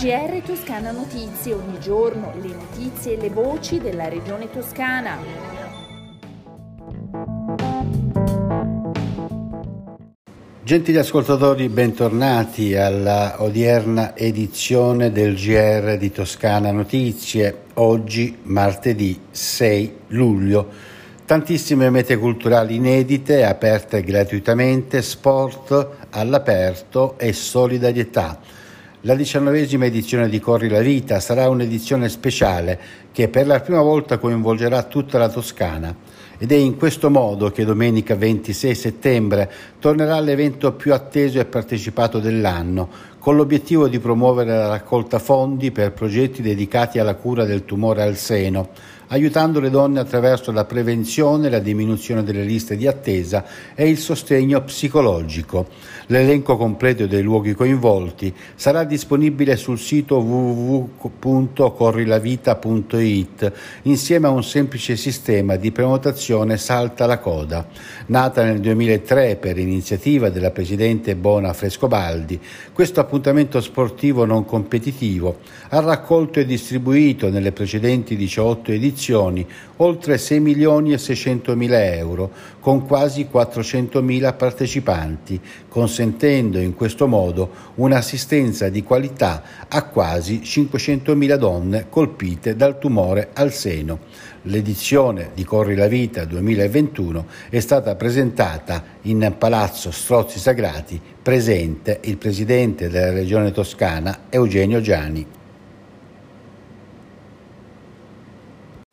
GR Toscana Notizie, ogni giorno le notizie e le voci della regione toscana. Gentili ascoltatori, bentornati alla odierna edizione del GR di Toscana Notizie, oggi martedì 6 luglio. Tantissime mete culturali inedite, aperte gratuitamente, sport all'aperto e solidarietà. La diciannovesima edizione di Corri la Vita sarà un'edizione speciale che per la prima volta coinvolgerà tutta la Toscana. Ed è in questo modo che domenica 26 settembre tornerà l'evento più atteso e partecipato dell'anno, con l'obiettivo di promuovere la raccolta fondi per progetti dedicati alla cura del tumore al seno, aiutando le donne attraverso la prevenzione, la diminuzione delle liste di attesa e il sostegno psicologico. L'elenco completo dei luoghi coinvolti sarà disponibile sul sito www.corrilavita.it insieme a un semplice sistema di prenotazione salta la coda. Nata nel 2003 per iniziativa della presidente Bona Frescobaldi, questo appuntamento sportivo non competitivo ha raccolto e distribuito nelle precedenti 18 edizioni oltre 6 milioni e 600 mila euro con quasi 400 mila partecipanti, consentendo in questo modo un'assistenza di qualità a quasi 500.000 donne colpite dal tumore al seno. L'edizione di Corri la Vita 2021 è stata presentata in Palazzo Strozzi Sagrati, presente il presidente della Regione Toscana Eugenio Giani.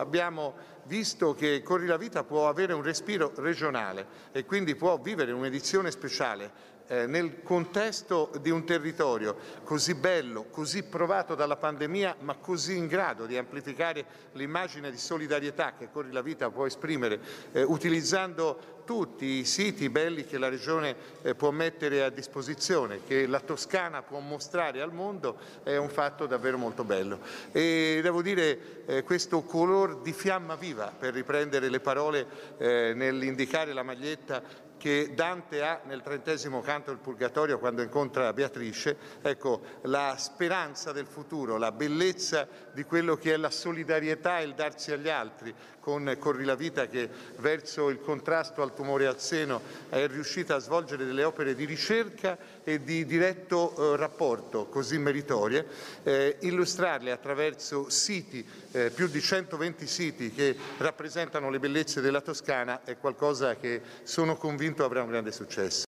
Abbiamo visto che Corri la Vita può avere un respiro regionale e quindi può vivere un'edizione speciale eh, nel contesto di un territorio così bello, così provato dalla pandemia, ma così in grado di amplificare l'immagine di solidarietà che Corri la Vita può esprimere eh, utilizzando tutti i siti belli che la Regione eh, può mettere a disposizione, che la Toscana può mostrare al mondo, è un fatto davvero molto bello. E devo dire eh, questo color di fiamma viva, per riprendere le parole eh, nell'indicare la maglietta che Dante ha nel trentesimo canto del Purgatorio quando incontra Beatrice, ecco, la speranza del futuro, la bellezza di quello che è la solidarietà e il darsi agli altri, con Corri la Vita che verso il contrasto al tumore al seno è riuscita a svolgere delle opere di ricerca e di diretto eh, rapporto così meritorie, eh, illustrarle attraverso siti, eh, più di 120 siti che rappresentano le bellezze della Toscana è qualcosa che sono convinto avrà un grande successo.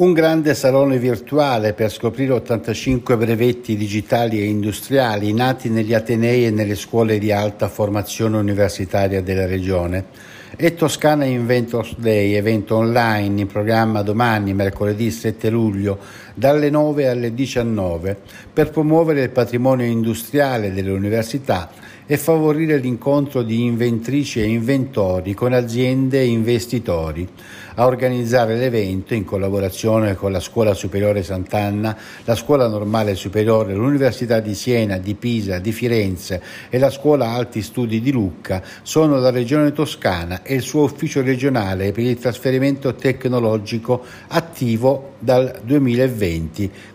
Un grande salone virtuale per scoprire 85 brevetti digitali e industriali nati negli Atenei e nelle scuole di alta formazione universitaria della regione. E Toscana Inventors Day, evento online in programma domani, mercoledì 7 luglio, dalle 9 alle 19, per promuovere il patrimonio industriale delle università e favorire l'incontro di inventrici e inventori con aziende e investitori. A organizzare l'evento, in collaborazione con la Scuola Superiore Sant'Anna, la Scuola Normale Superiore, l'Università di Siena, di Pisa, di Firenze e la Scuola Alti Studi di Lucca, sono la Regione Toscana e il suo ufficio regionale per il trasferimento tecnologico attivo dal 2020,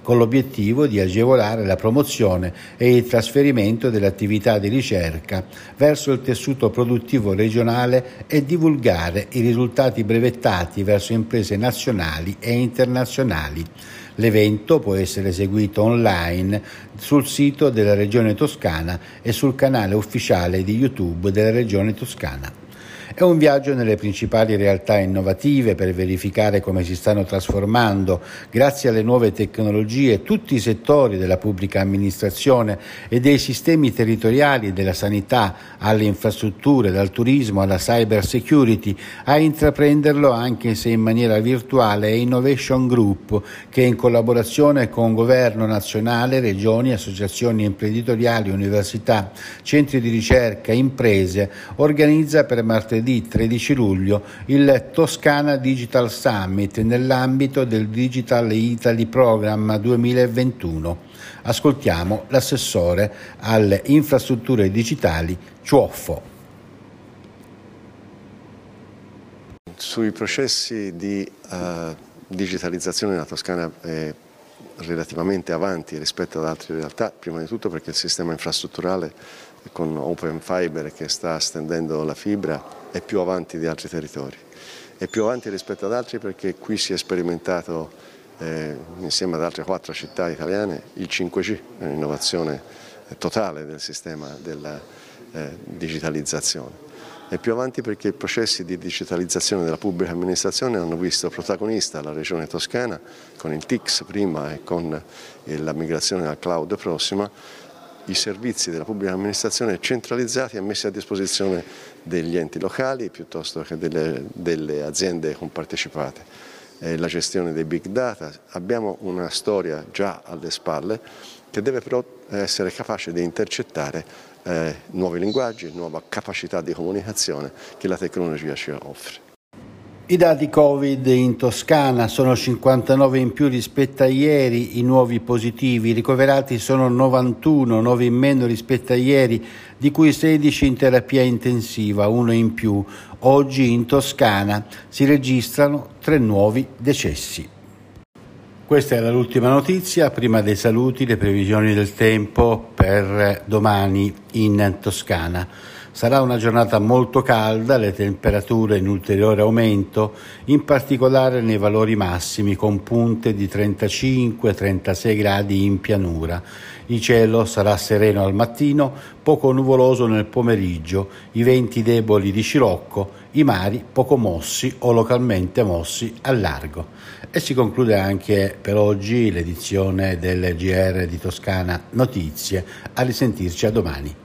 con l'obiettivo di agevolare la promozione e il trasferimento delle attività di ricerca verso il tessuto produttivo regionale e divulgare i risultati brevettati verso imprese nazionali e internazionali. L'evento può essere seguito online sul sito della Regione Toscana e sul canale ufficiale di YouTube della Regione Toscana. È un viaggio nelle principali realtà innovative per verificare come si stanno trasformando, grazie alle nuove tecnologie, tutti i settori della pubblica amministrazione e dei sistemi territoriali della sanità, alle infrastrutture, dal turismo alla cyber security, a intraprenderlo anche se in maniera virtuale è Innovation Group, che in collaborazione con Governo nazionale, regioni, associazioni imprenditoriali, università, centri di ricerca, imprese, organizza per martedì martedì 13 luglio il Toscana Digital Summit nell'ambito del Digital Italy Program 2021. Ascoltiamo l'assessore alle infrastrutture digitali Ciuoffo. Sui processi di uh, digitalizzazione della Toscana è relativamente avanti rispetto ad altre realtà, prima di tutto perché il sistema infrastrutturale con Open Fiber che sta stendendo la fibra è più avanti di altri territori. È più avanti rispetto ad altri perché qui si è sperimentato eh, insieme ad altre quattro città italiane il 5G, un'innovazione totale del sistema della eh, digitalizzazione. È più avanti perché i processi di digitalizzazione della pubblica amministrazione hanno visto protagonista la regione toscana con il TIX prima e con la migrazione al cloud prossima i servizi della pubblica amministrazione centralizzati e messi a disposizione degli enti locali piuttosto che delle, delle aziende compartecipate. Eh, la gestione dei big data, abbiamo una storia già alle spalle che deve però essere capace di intercettare eh, nuovi linguaggi, nuova capacità di comunicazione che la tecnologia ci offre. I dati Covid in Toscana sono 59 in più rispetto a ieri, i nuovi positivi ricoverati sono 91, 9 in meno rispetto a ieri, di cui 16 in terapia intensiva, uno in più. Oggi in Toscana si registrano tre nuovi decessi. Questa era l'ultima notizia, prima dei saluti le previsioni del tempo per domani in Toscana. Sarà una giornata molto calda, le temperature in ulteriore aumento, in particolare nei valori massimi con punte di 35-36 gradi in pianura. Il cielo sarà sereno al mattino, poco nuvoloso nel pomeriggio, i venti deboli di scirocco, i mari poco mossi o localmente mossi al largo. E si conclude anche per oggi l'edizione del GR di Toscana Notizie. A risentirci a domani.